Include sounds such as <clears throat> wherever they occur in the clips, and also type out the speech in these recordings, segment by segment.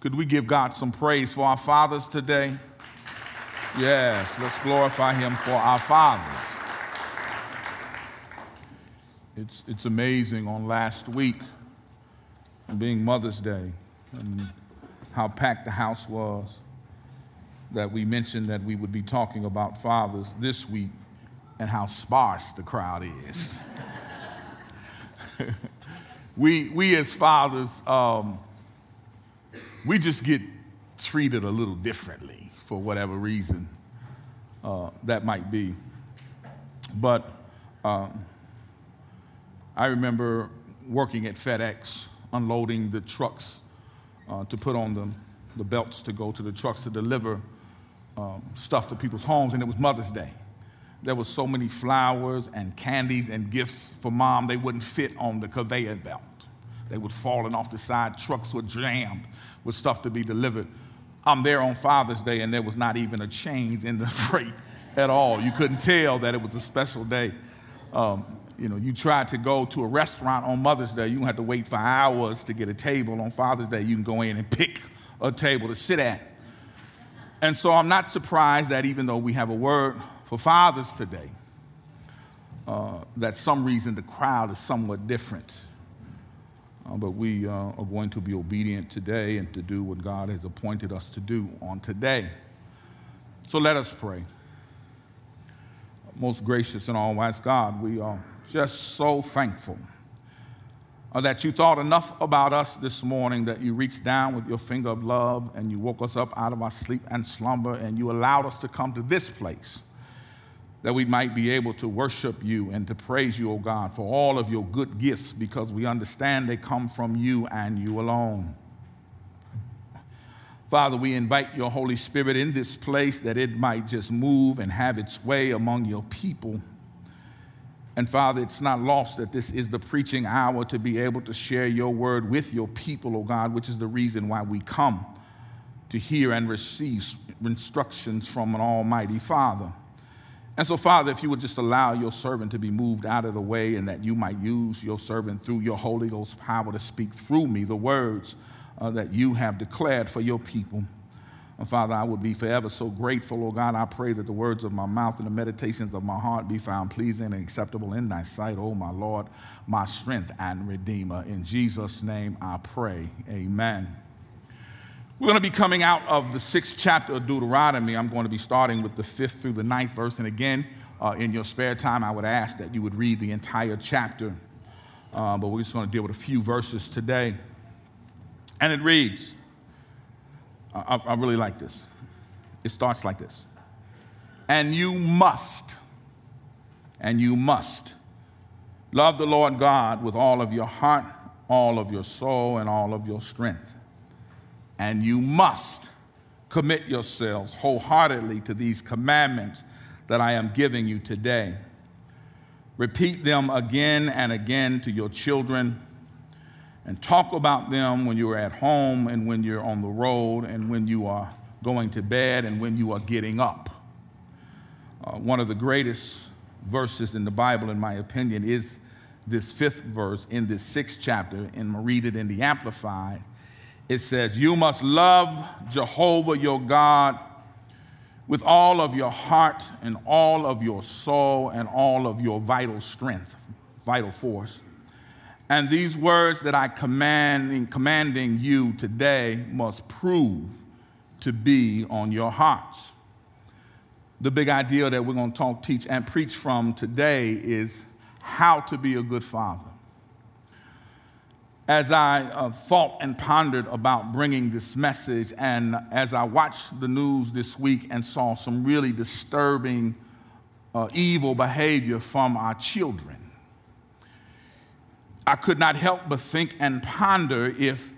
Could we give God some praise for our fathers today? Yes, let's glorify Him for our fathers. It's, it's amazing on last week, being Mother's Day, and how packed the house was, that we mentioned that we would be talking about fathers this week and how sparse the crowd is. <laughs> we, we as fathers, um, we just get treated a little differently for whatever reason uh, that might be. But um, I remember working at FedEx, unloading the trucks uh, to put on the, the belts to go to the trucks to deliver um, stuff to people's homes, and it was Mother's Day. There was so many flowers and candies and gifts for mom, they wouldn't fit on the conveyor belt. They would falling off the side. Trucks were jammed with stuff to be delivered. I'm there on Father's Day, and there was not even a change in the <laughs> freight at all. You couldn't tell that it was a special day. Um, you know, you tried to go to a restaurant on Mother's Day, you don't have to wait for hours to get a table. On Father's Day, you can go in and pick a table to sit at. And so I'm not surprised that even though we have a word for fathers today, uh, that some reason the crowd is somewhat different. Uh, but we uh, are going to be obedient today and to do what God has appointed us to do on today. So let us pray. Most gracious and all wise God, we are just so thankful uh, that you thought enough about us this morning that you reached down with your finger of love and you woke us up out of our sleep and slumber and you allowed us to come to this place that we might be able to worship you and to praise you, O God, for all of your good gifts because we understand they come from you and you alone. Father, we invite your Holy Spirit in this place that it might just move and have its way among your people. And Father, it's not lost that this is the preaching hour to be able to share your word with your people, O God, which is the reason why we come to hear and receive instructions from an Almighty Father. And so, Father, if you would just allow your servant to be moved out of the way and that you might use your servant through your Holy Ghost power to speak through me the words uh, that you have declared for your people. And Father, I would be forever so grateful, oh God. I pray that the words of my mouth and the meditations of my heart be found pleasing and acceptable in thy sight, oh my Lord, my strength and redeemer. In Jesus' name I pray. Amen. We're going to be coming out of the sixth chapter of Deuteronomy. I'm going to be starting with the fifth through the ninth verse. And again, uh, in your spare time, I would ask that you would read the entire chapter. Uh, but we're just going to deal with a few verses today. And it reads I, I really like this. It starts like this And you must, and you must love the Lord God with all of your heart, all of your soul, and all of your strength and you must commit yourselves wholeheartedly to these commandments that I am giving you today. Repeat them again and again to your children and talk about them when you are at home and when you're on the road and when you are going to bed and when you are getting up. Uh, one of the greatest verses in the Bible, in my opinion, is this fifth verse in this sixth chapter, and read it in the Amplified it says, You must love Jehovah your God with all of your heart and all of your soul and all of your vital strength, vital force. And these words that I command commanding you today must prove to be on your hearts. The big idea that we're going to talk, teach, and preach from today is how to be a good father as I uh, thought and pondered about bringing this message, and as I watched the news this week and saw some really disturbing, uh, evil behavior from our children, I could not help but think and ponder if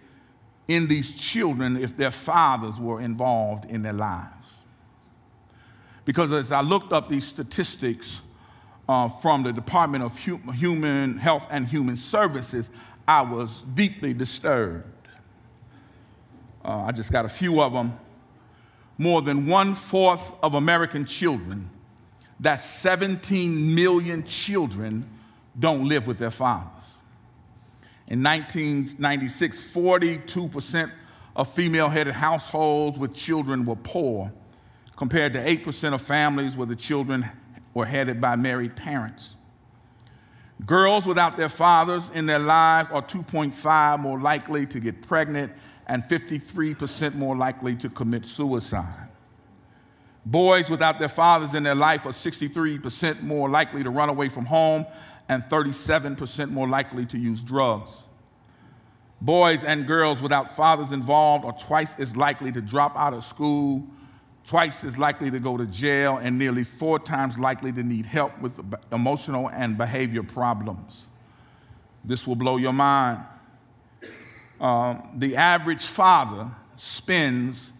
in these children, if their fathers were involved in their lives. Because as I looked up these statistics uh, from the Department of Human Health and Human Services, I was deeply disturbed. Uh, I just got a few of them. More than one fourth of American children, that's 17 million children, don't live with their fathers. In 1996, 42% of female headed households with children were poor, compared to 8% of families where the children were headed by married parents. Girls without their fathers in their lives are 2.5 more likely to get pregnant and 53% more likely to commit suicide. Boys without their fathers in their life are 63% more likely to run away from home and 37% more likely to use drugs. Boys and girls without fathers involved are twice as likely to drop out of school, twice as likely to go to jail, and nearly four times likely to need help with emotional and behavior problems. This will blow your mind. Uh, the average father spends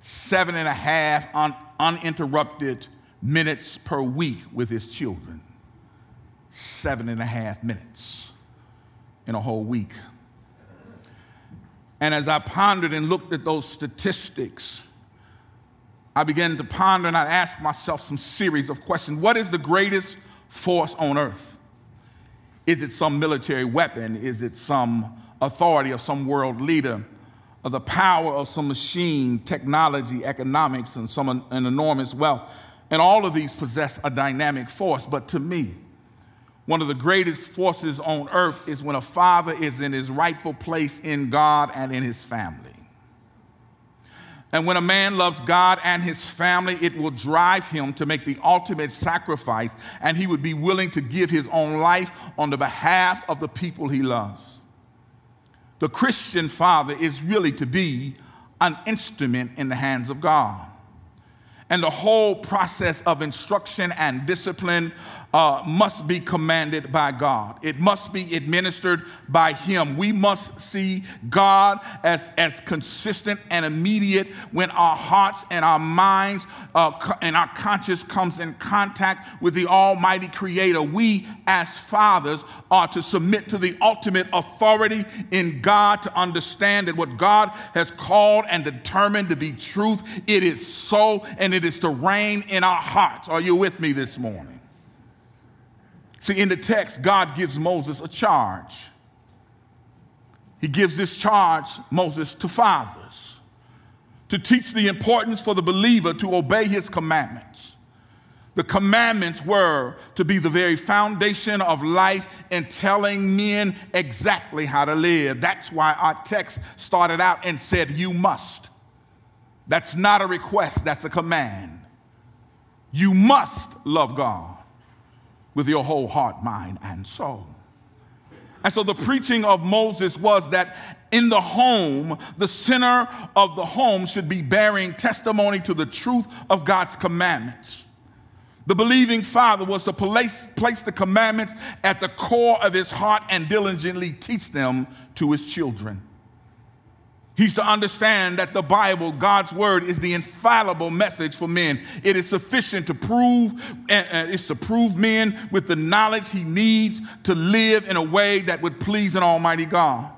seven and a half un- uninterrupted minutes per week with his children. Seven and a half minutes in a whole week. And as I pondered and looked at those statistics, I began to ponder and I asked myself some series of questions. What is the greatest force on earth? Is it some military weapon? Is it some authority of some world leader? Or the power of some machine, technology, economics, and some an enormous wealth? And all of these possess a dynamic force. But to me, one of the greatest forces on earth is when a father is in his rightful place in God and in his family. And when a man loves God and his family, it will drive him to make the ultimate sacrifice, and he would be willing to give his own life on the behalf of the people he loves. The Christian father is really to be an instrument in the hands of God. And the whole process of instruction and discipline uh, must be commanded by God. It must be administered by Him. We must see God as, as consistent and immediate when our hearts and our minds uh, and our conscience comes in contact with the Almighty Creator. We, as fathers, are to submit to the ultimate authority in God to understand that what God has called and determined to be truth, it is so, and it is to reign in our hearts. Are you with me this morning? See, in the text, God gives Moses a charge. He gives this charge, Moses, to fathers to teach the importance for the believer to obey his commandments. The commandments were to be the very foundation of life and telling men exactly how to live. That's why our text started out and said, You must. That's not a request, that's a command. You must love God with your whole heart, mind, and soul. And so the preaching of Moses was that in the home, the center of the home should be bearing testimony to the truth of God's commandments. The believing father was to place, place the commandments at the core of his heart and diligently teach them to his children. He's to understand that the Bible, God's word, is the infallible message for men. It is sufficient to prove, and it's to prove men with the knowledge he needs to live in a way that would please an almighty God.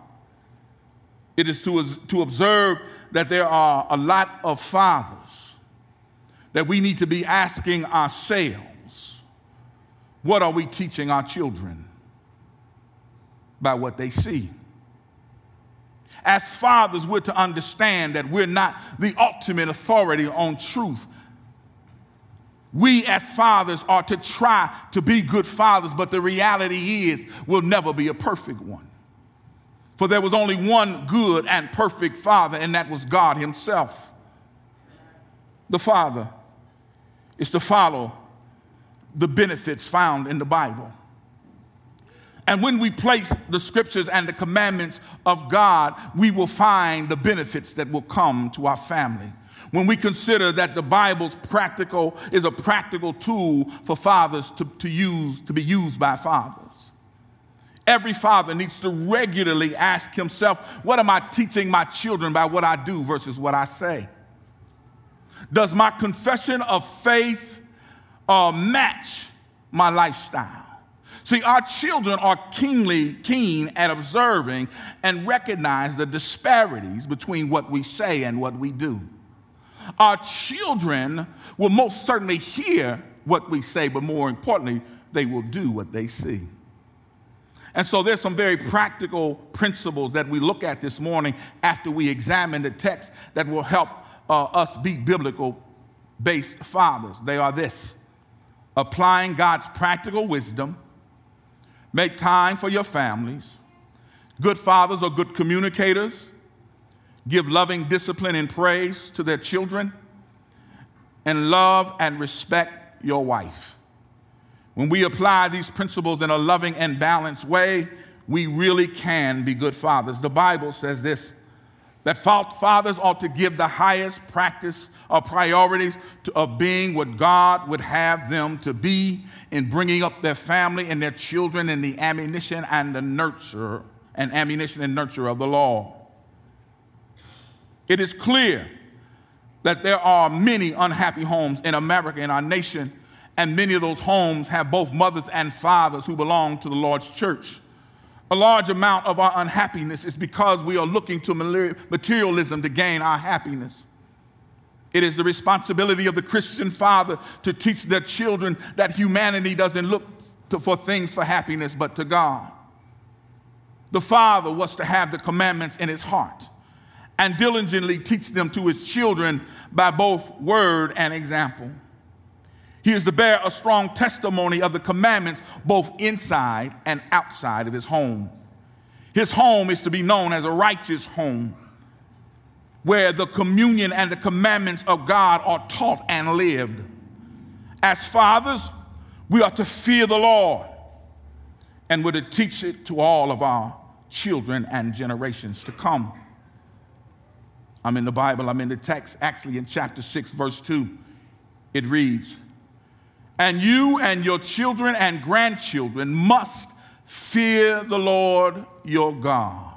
It is to, to observe that there are a lot of fathers that we need to be asking ourselves, what are we teaching our children by what they see? As fathers, we're to understand that we're not the ultimate authority on truth. We, as fathers, are to try to be good fathers, but the reality is we'll never be a perfect one. For there was only one good and perfect father, and that was God Himself. The Father is to follow the benefits found in the Bible. And when we place the scriptures and the commandments of God, we will find the benefits that will come to our family. When we consider that the Bible's practical is a practical tool for fathers to, to use, to be used by fathers. Every father needs to regularly ask himself, what am I teaching my children by what I do versus what I say? Does my confession of faith uh, match my lifestyle? See, our children are keenly keen at observing and recognize the disparities between what we say and what we do. Our children will most certainly hear what we say, but more importantly, they will do what they see. And so there's some very practical principles that we look at this morning after we examine the text that will help uh, us be biblical based fathers. They are this applying God's practical wisdom, make time for your families. Good fathers are good communicators, give loving discipline and praise to their children, and love and respect your wife. When we apply these principles in a loving and balanced way, we really can be good fathers. The Bible says this that fathers ought to give the highest practice or priorities of being what God would have them to be in bringing up their family and their children in the ammunition and the nurture and ammunition and nurture of the law. It is clear that there are many unhappy homes in America, in our nation, and many of those homes have both mothers and fathers who belong to the Lord's church. A large amount of our unhappiness is because we are looking to materialism to gain our happiness. It is the responsibility of the Christian father to teach their children that humanity doesn't look to, for things for happiness, but to God. The father was to have the commandments in his heart and diligently teach them to his children by both word and example. He is to bear a strong testimony of the commandments both inside and outside of his home. His home is to be known as a righteous home where the communion and the commandments of God are taught and lived. As fathers, we are to fear the Lord and we're to teach it to all of our children and generations to come. I'm in the Bible, I'm in the text, actually in chapter 6, verse 2. It reads, and you and your children and grandchildren must fear the Lord your God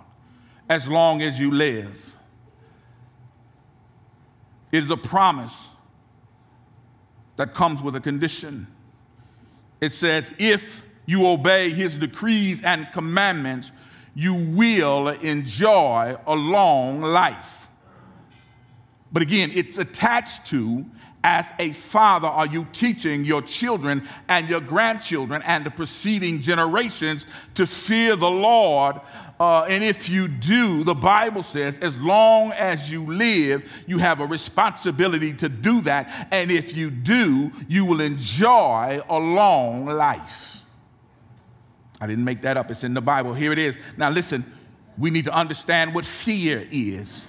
as long as you live. It is a promise that comes with a condition. It says, if you obey his decrees and commandments, you will enjoy a long life. But again, it's attached to as a father, are you teaching your children and your grandchildren and the preceding generations to fear the Lord? Uh, and if you do, the Bible says, as long as you live, you have a responsibility to do that. And if you do, you will enjoy a long life. I didn't make that up, it's in the Bible. Here it is. Now, listen, we need to understand what fear is.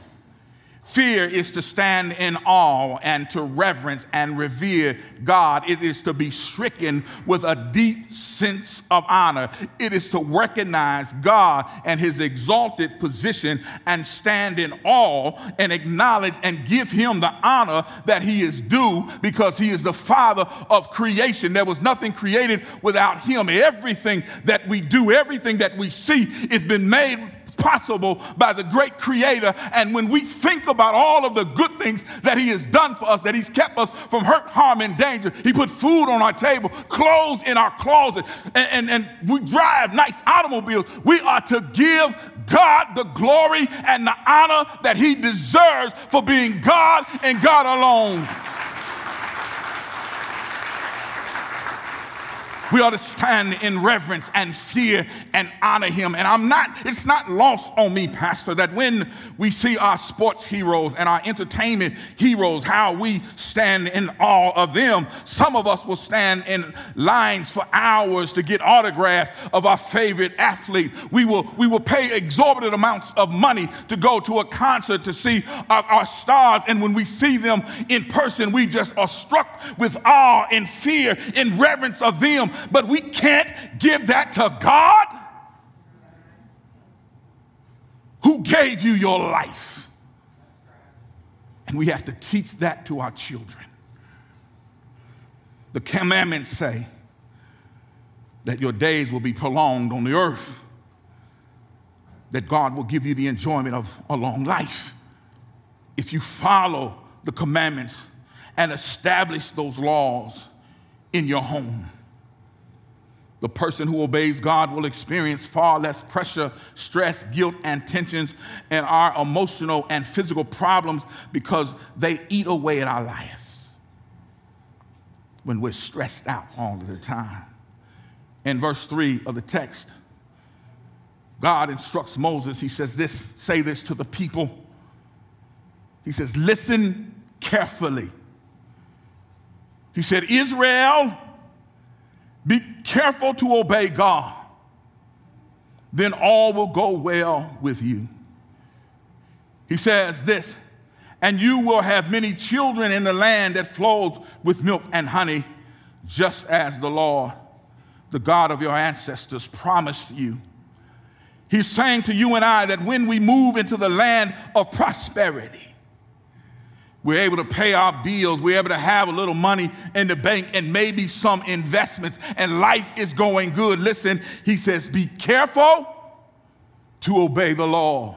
Fear is to stand in awe and to reverence and revere God. It is to be stricken with a deep sense of honor. It is to recognize God and his exalted position and stand in awe and acknowledge and give him the honor that he is due because he is the father of creation. There was nothing created without him. Everything that we do, everything that we see, it's been made possible by the great creator. And when we think about all of the good things that he has done for us, that he's kept us from hurt, harm, and danger, he put food on our table, clothes in our closet, and, and, and we drive nice automobiles. We are to give God the glory and the honor that he deserves for being God and God alone. We ought to stand in reverence and fear and honor him. And I'm not, it's not lost on me, Pastor, that when we see our sports heroes and our entertainment heroes, how we stand in awe of them. Some of us will stand in lines for hours to get autographs of our favorite athlete. We will, we will pay exorbitant amounts of money to go to a concert to see our, our stars. And when we see them in person, we just are struck with awe and fear in reverence of them but we can't give that to God who gave you your life. And we have to teach that to our children. The commandments say that your days will be prolonged on the earth, that God will give you the enjoyment of a long life if you follow the commandments and establish those laws in your home. The person who obeys God will experience far less pressure, stress, guilt, and tensions, and our emotional and physical problems because they eat away at our lives when we're stressed out all the time. In verse 3 of the text, God instructs Moses, he says this, say this to the people. He says, listen carefully. He said, Israel, be careful to obey God. Then all will go well with you. He says this, and you will have many children in the land that flows with milk and honey, just as the Lord, the God of your ancestors, promised you. He's saying to you and I that when we move into the land of prosperity, we're able to pay our bills. We're able to have a little money in the bank and maybe some investments, and life is going good. Listen, he says, be careful to obey the law,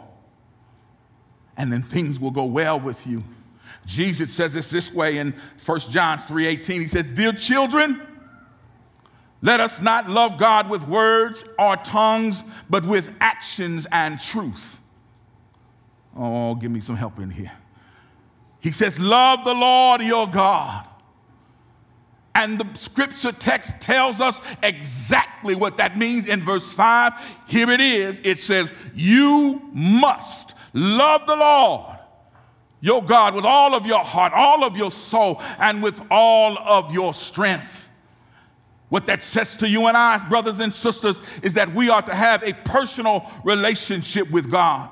and then things will go well with you. Jesus says this this way in 1 John 3:18. He says, "Dear children, let us not love God with words or tongues, but with actions and truth." Oh, give me some help in here. He says, Love the Lord your God. And the scripture text tells us exactly what that means in verse 5. Here it is. It says, You must love the Lord your God with all of your heart, all of your soul, and with all of your strength. What that says to you and I, brothers and sisters, is that we are to have a personal relationship with God.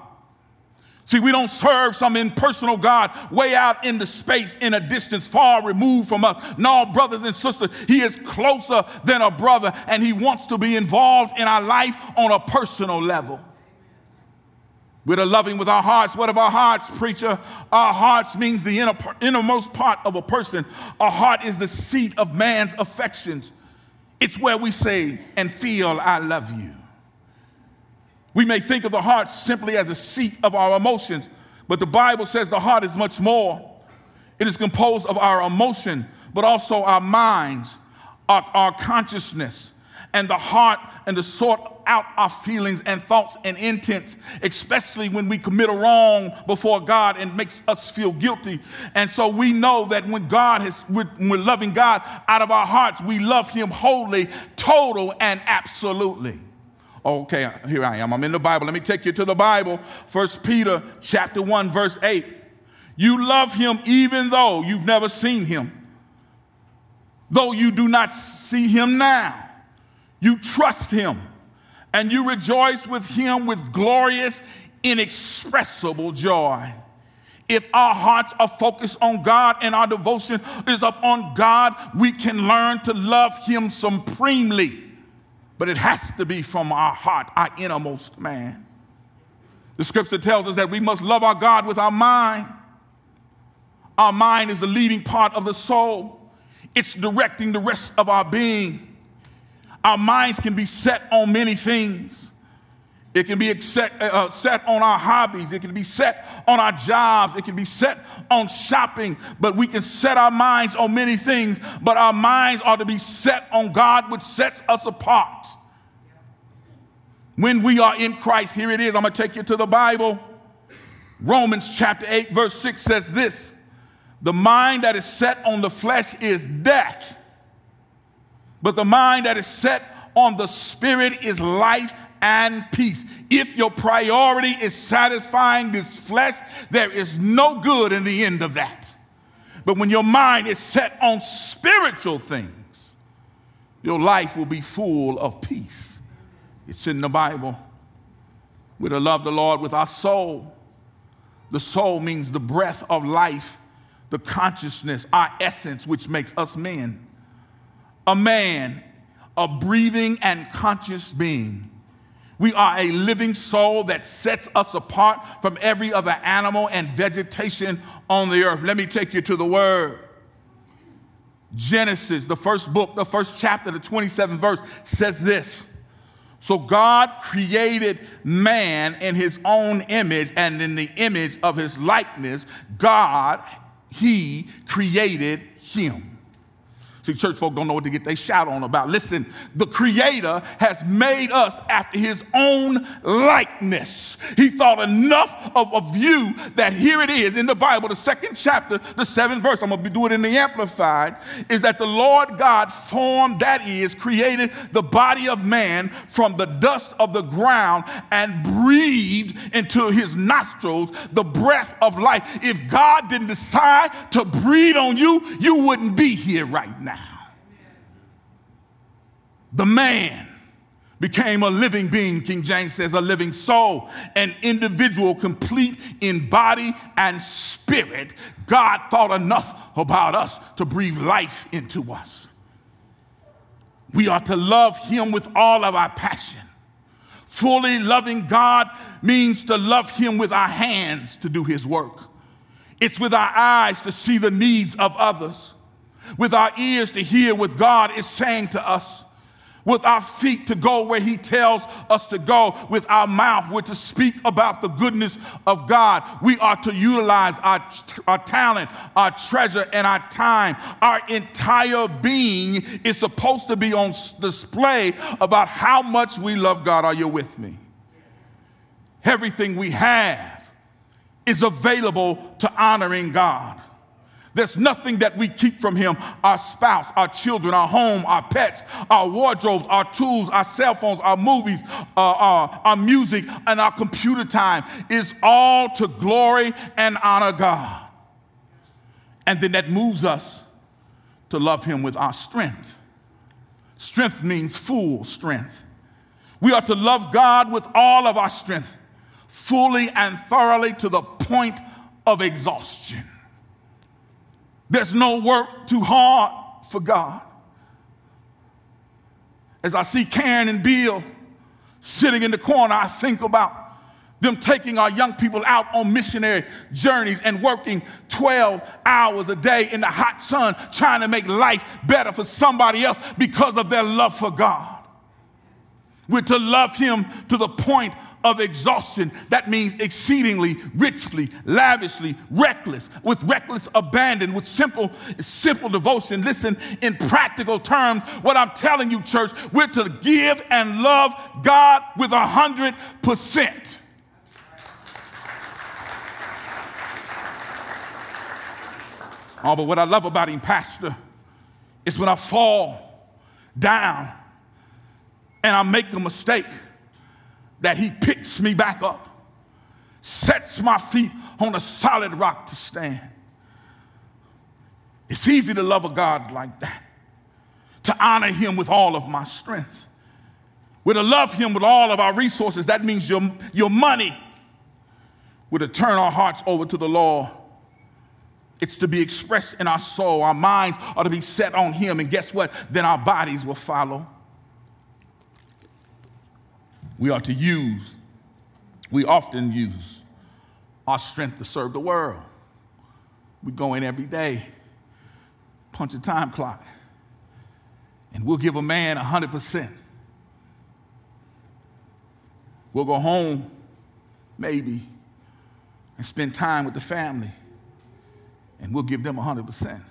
See, we don't serve some impersonal God way out in the space in a distance far removed from us. No, brothers and sisters, He is closer than a brother and He wants to be involved in our life on a personal level. We're loving with our hearts. What of our hearts, preacher? Our hearts means the inner, innermost part of a person. Our heart is the seat of man's affections. It's where we say and feel, I love you. We may think of the heart simply as a seat of our emotions, but the Bible says the heart is much more. It is composed of our emotion, but also our minds, our, our consciousness, and the heart and to sort out our feelings and thoughts and intents, especially when we commit a wrong before God and makes us feel guilty. And so we know that when God has, we're, we're loving God out of our hearts, we love Him wholly, total, and absolutely. Okay, here I am. I'm in the Bible. Let me take you to the Bible. First Peter chapter 1 verse 8. You love him even though you've never seen him. Though you do not see him now. You trust him and you rejoice with him with glorious inexpressible joy. If our hearts are focused on God and our devotion is up on God, we can learn to love him supremely but it has to be from our heart, our innermost man. The scripture tells us that we must love our God with our mind. Our mind is the leading part of the soul, it's directing the rest of our being. Our minds can be set on many things. It can be set, uh, set on our hobbies. It can be set on our jobs. It can be set on shopping. But we can set our minds on many things. But our minds are to be set on God, which sets us apart. When we are in Christ, here it is. I'm going to take you to the Bible. Romans chapter 8, verse 6 says this The mind that is set on the flesh is death, but the mind that is set on the spirit is life and peace. If your priority is satisfying this flesh, there is no good in the end of that. But when your mind is set on spiritual things, your life will be full of peace. It's in the Bible. We're to love the Lord with our soul. The soul means the breath of life, the consciousness, our essence, which makes us men. A man, a breathing and conscious being we are a living soul that sets us apart from every other animal and vegetation on the earth. Let me take you to the word. Genesis, the first book, the first chapter, the 27th verse says this. So God created man in his own image and in the image of his likeness, God, he created him. See, church folk don't know what to get their shout on about. Listen, the Creator has made us after His own likeness. He thought enough of, of you that here it is in the Bible, the second chapter, the seventh verse. I'm going to do it in the Amplified. Is that the Lord God formed, that is, created the body of man from the dust of the ground and breathed into his nostrils the breath of life. If God didn't decide to breathe on you, you wouldn't be here right now the man became a living being, King James says, a living soul, an individual complete in body and spirit. God thought enough about us to breathe life into us. We are to love Him with all of our passion. Fully loving God means to love Him with our hands to do His work. It's with our eyes to see the needs of others, with our ears to hear what God is saying to us with our feet to go where He tells us to go, with our mouth, we're to speak about the goodness of God. We are to utilize our, our talent, our treasure, and our time. Our entire being is supposed to be on display about how much we love God. Are you with me? Everything we have is available to honoring God. There's nothing that we keep from Him our spouse, our children, our home, our pets, our wardrobes, our tools, our cell phones, our movies, uh, our, uh, our music, and our computer time is all to glory and honor God. And then that moves us to love Him with our strength. Strength means full strength. We are to love God with all of our strength, fully and thoroughly to the point of exhaustion. There's no work too hard for God. As I see Karen and Bill sitting in the corner, I think about them taking our young people out on missionary journeys and working 12 hours a day in the hot sun trying to make life better for somebody else because of their love for God. We're to love Him to the point of exhaustion. That means exceedingly, richly, lavishly, reckless, with reckless abandon, with simple, simple devotion. Listen, in practical terms, what I'm telling you, church, we're to give and love God with a hundred percent. Oh, but what I love about him, Pastor, is when I fall down and I make a mistake that He picks me back up, sets my feet on a solid rock to stand. It's easy to love a God like that, to honor Him with all of my strength. We're to love Him with all of our resources. That means your, your money. We're to turn our hearts over to the Lord. It's to be expressed in our soul. Our minds are to be set on Him. And guess what? Then our bodies will follow we are to use, we often use our strength to serve the world. We go in every day, punch a time clock, and we'll give a man 100%. We'll go home, maybe, and spend time with the family, and we'll give them 100%.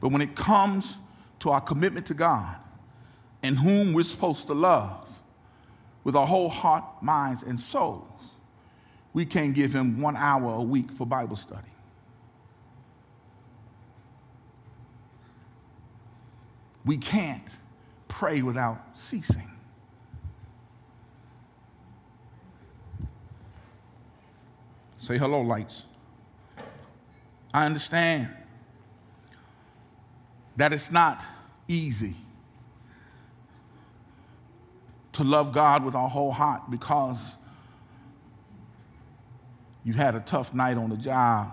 But when it comes to our commitment to God, and whom we're supposed to love with our whole heart, minds, and souls, we can't give him one hour a week for Bible study. We can't pray without ceasing. Say hello, lights. I understand that it's not easy to love God with our whole heart because you've had a tough night on the job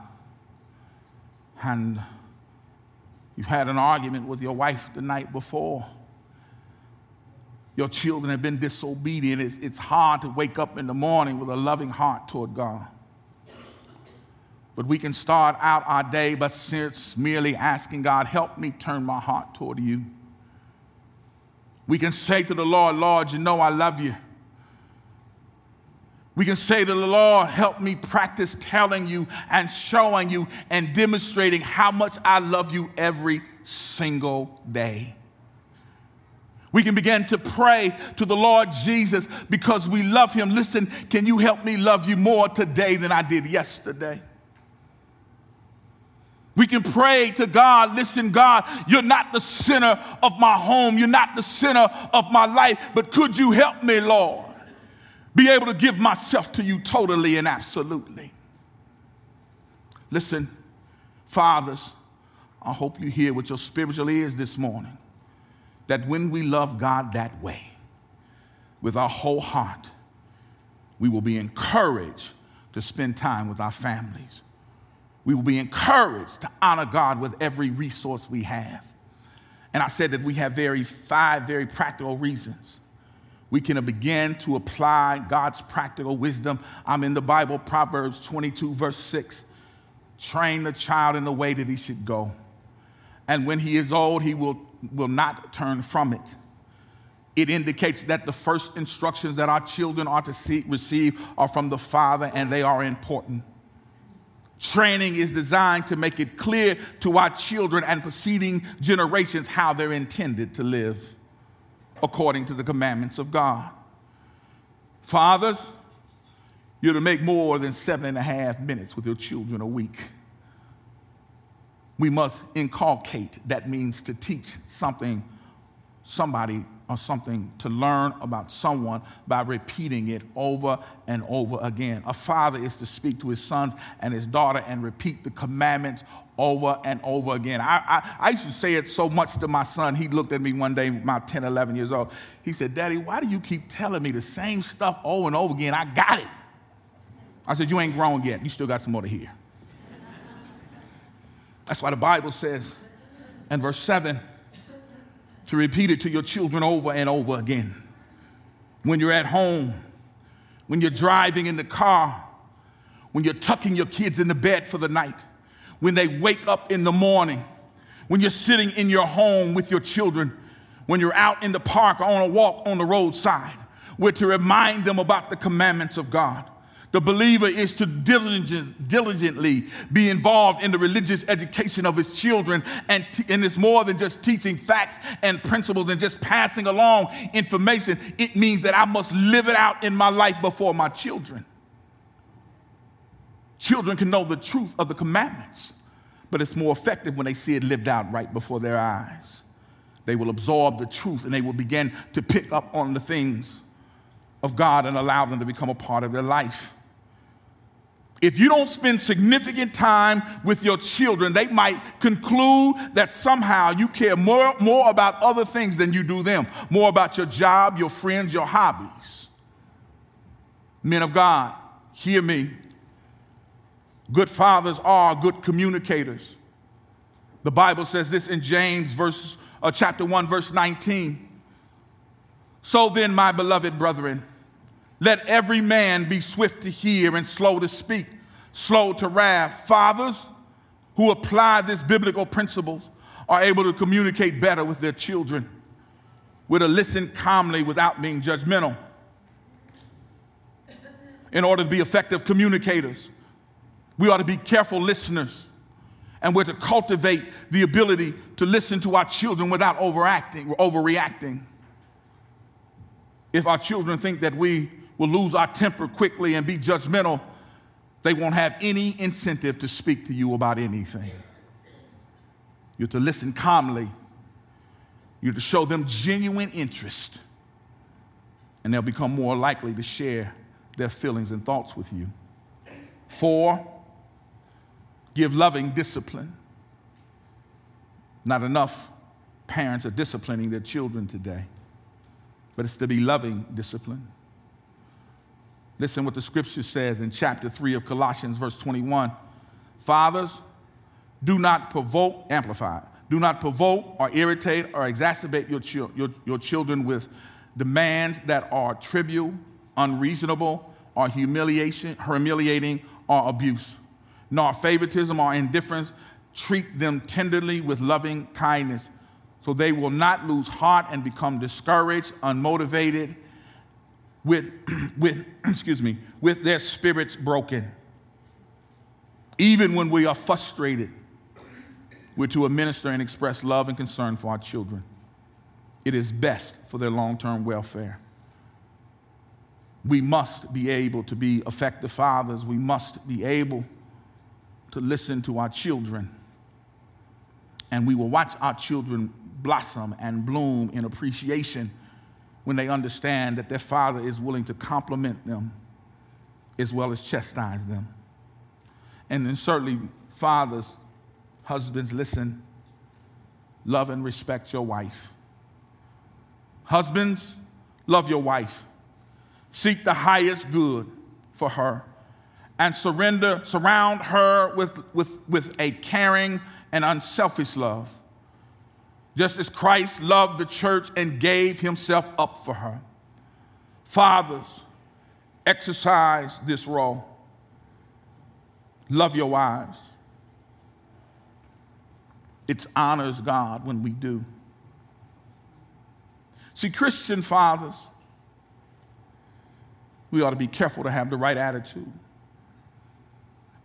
and you've had an argument with your wife the night before. Your children have been disobedient. It's, it's hard to wake up in the morning with a loving heart toward God. But we can start out our day by merely asking God, help me turn my heart toward you. We can say to the Lord, Lord, you know I love you. We can say to the Lord, help me practice telling you and showing you and demonstrating how much I love you every single day. We can begin to pray to the Lord Jesus because we love him. Listen, can you help me love you more today than I did yesterday? We can pray to God, listen, God, you're not the center of my home, you're not the center of my life, but could you help me, Lord, be able to give myself to you totally and absolutely? Listen, fathers, I hope you hear with your spiritual ears this morning that when we love God that way, with our whole heart, we will be encouraged to spend time with our families. We will be encouraged to honor God with every resource we have. And I said that we have very five very practical reasons. We can begin to apply God's practical wisdom. I'm in the Bible, Proverbs 22, verse 6. Train the child in the way that he should go. And when he is old, he will will not turn from it. It indicates that the first instructions that our children are to see, receive are from the Father and they are important. Training is designed to make it clear to our children and preceding generations how they're intended to live according to the commandments of God. Fathers, you're to make more than seven and a half minutes with your children a week we must inculcate. That means to teach something, somebody, or something, to learn about someone by repeating it over and over again. A father is to speak to his sons and his daughter and repeat the commandments over and over again. I, I, I, used to say it so much to my son. He looked at me one day, about 10, 11 years old. He said, Daddy, why do you keep telling me the same stuff over and over again? I got it. I said, You ain't grown yet. You still got some more to hear. That's why the Bible says in verse 7 to repeat it to your children over and over again. When you're at home, when you're driving in the car, when you're tucking your kids in the bed for the night, when they wake up in the morning, when you're sitting in your home with your children, when you're out in the park or on a walk on the roadside, we're to remind them about the commandments of God. The believer is to diligently be involved in the religious education of his children, and, t- and it's more than just teaching facts and principles and just passing along information. It means that I must live it out in my life before my children. Children can know the truth of the commandments, but it's more effective when they see it lived out right before their eyes. They will absorb the truth and they will begin to pick up on the things of God and allow them to become a part of their life. If you don't spend significant time with your children, they might conclude that somehow you care more, more about other things than you do them, more about your job, your friends, your hobbies. Men of God, hear me. Good fathers are good communicators. The Bible says this in James verse, uh, chapter 1, verse 19. So then, my beloved brethren, let every man be swift to hear and slow to speak, slow to wrath. Fathers who apply these biblical principles are able to communicate better with their children, with to listen calmly without being judgmental. In order to be effective communicators, we ought to be careful listeners and we're to cultivate the ability to listen to our children without overacting or overreacting. If our children think that we will lose our temper quickly and be judgmental, they won't have any incentive to speak to you about anything. You're to listen calmly, you're to show them genuine interest, and they'll become more likely to share their feelings and thoughts with you. Four, give loving discipline. Not enough parents are disciplining their children today, but it's to be loving discipline. Listen what the scripture says in chapter 3 of Colossians, verse 21. Fathers, do not provoke, amplify, do not provoke or irritate or exacerbate your, your, your children with demands that are trivial, unreasonable, or humiliation, humiliating, or abuse, nor favoritism or indifference. Treat them tenderly with loving kindness, so they will not lose heart and become discouraged, unmotivated, with, <clears throat> with <clears throat> excuse me, with their spirits broken. Even when we are frustrated, we're to administer and express love and concern for our children. It is best for their long term welfare. We must be able to be effective fathers. We must be able to listen to our children. And we will watch our children blossom and bloom in appreciation when they understand that their father is willing to compliment them as well as chastise them. And then, certainly, fathers, husbands, listen, love and respect your wife. Husbands, love your wife. Seek the highest good for her and surrender, surround her with, with, with a caring and unselfish love just as Christ loved the church and gave himself up for her. Fathers, exercise this role. Love your wives. It honors God when we do. See, Christian fathers, we ought to be careful to have the right attitude.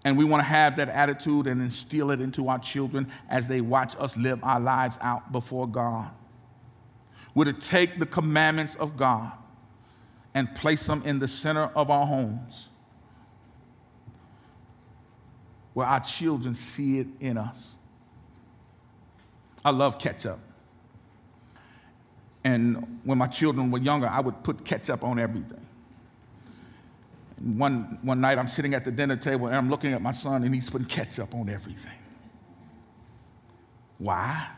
And we want to have that attitude and instill it into our children as they watch us live our lives out before God. We're to take the commandments of God and place them in the center of our homes where our children see it in us. I love ketchup. And when my children were younger, I would put ketchup on everything one, one night I'm sitting at the dinner table and I'm looking at my son and he's putting ketchup on everything. Why?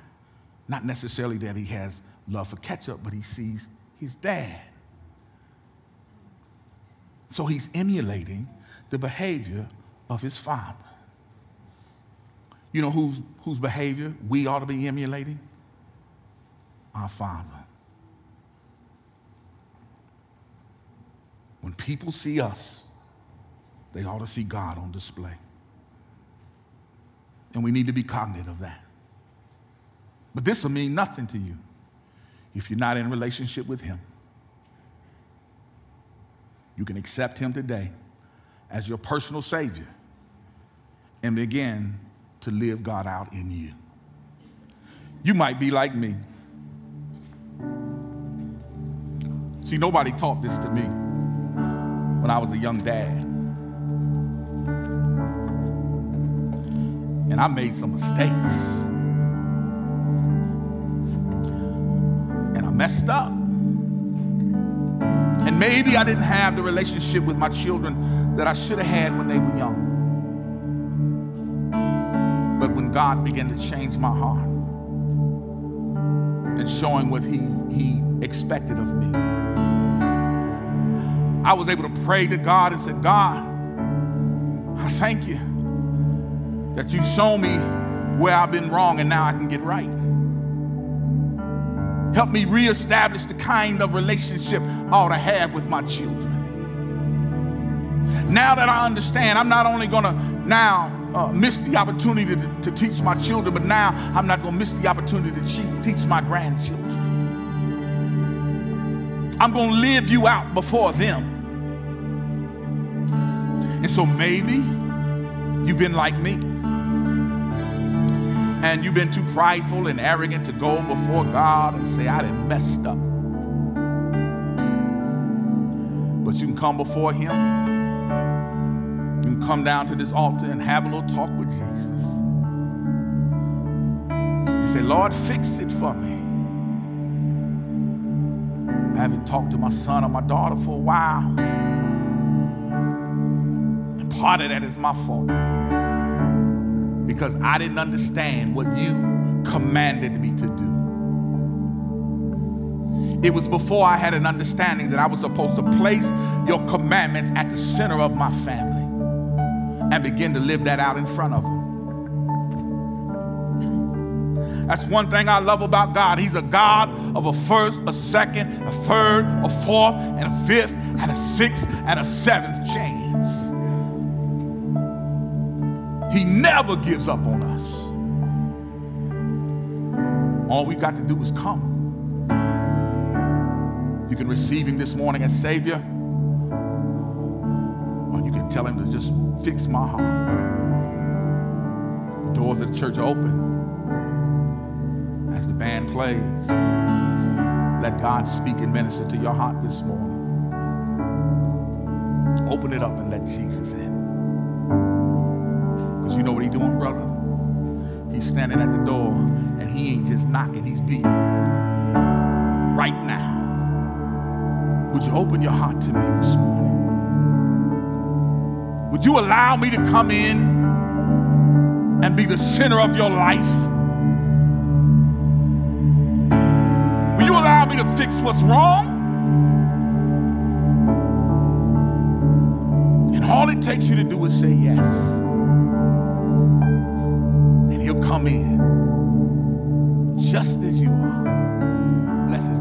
Not necessarily that he has love for ketchup, but he sees his dad. So he's emulating the behavior of his father. You know whose, whose behavior we ought to be emulating? Our father. When people see us, they ought to see God on display. And we need to be cognizant of that. But this will mean nothing to you if you're not in relationship with Him. You can accept Him today as your personal Savior and begin to live God out in you. You might be like me. See, nobody taught this to me when I was a young dad. And I made some mistakes. And I messed up. And maybe I didn't have the relationship with my children that I should have had when they were young. But when God began to change my heart and showing what He, he expected of me, I was able to pray to God and said, God, I thank you that you show me where I've been wrong and now I can get right. Help me reestablish the kind of relationship I ought to have with my children. Now that I understand, I'm not only going to now uh, miss the opportunity to, to, teach my children, but now I'm not going to miss the opportunity to teach my grandchildren. I'm going to live you out before them. And so maybe you've been like me. And you've been too prideful and arrogant to go before God and say, I done messed up. But you can come before Him. You can come down to this altar and have a little talk with Jesus. And say, Lord, fix it for me. I haven't talked to my son or my daughter for a while part of that is my fault because I didn't understand what you commanded me to do. It was before I had an understanding that I was supposed to place your commandments at the center of my family and begin to live that out in front of them. That's one thing I love about God. He's a God of a first, a second, a third, a fourth, and a fifth, and a sixth, and a seventh chance. Never gives up on us. All we got to do is come. You can receive Him this morning as Savior, or you can tell Him to just fix my heart. The doors of the church are open as the band plays. Let God speak and minister to your heart this morning. Open it up and let Jesus in. You know what he's doing, brother? He's standing at the door and he ain't just knocking, he's beating. Right now. Would you open your heart to me this morning? Would you allow me to come in and be the center of your life? Will you allow me to fix what's wrong? And all it takes you to do is say yes come in just as you are. Bless his